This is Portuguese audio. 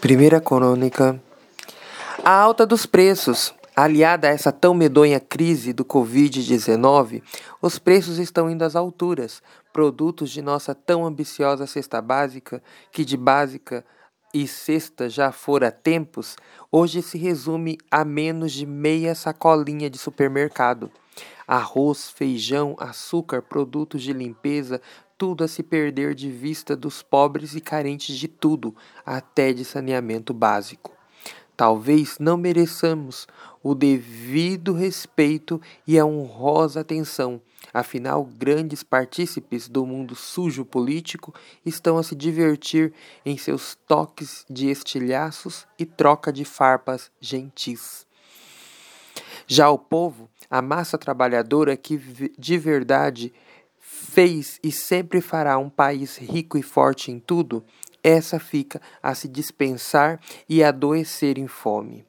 Primeira crônica. A alta dos preços, aliada a essa tão medonha crise do Covid-19, os preços estão indo às alturas. Produtos de nossa tão ambiciosa cesta básica, que de básica e cesta já fora tempos, hoje se resume a menos de meia sacolinha de supermercado. Arroz, feijão, açúcar, produtos de limpeza, tudo a se perder de vista dos pobres e carentes de tudo, até de saneamento básico. Talvez não mereçamos o devido respeito e a honrosa atenção, afinal, grandes partícipes do mundo sujo político estão a se divertir em seus toques de estilhaços e troca de farpas gentis. Já o povo, a massa trabalhadora que de verdade fez e sempre fará um país rico e forte em tudo, essa fica a se dispensar e adoecer em fome.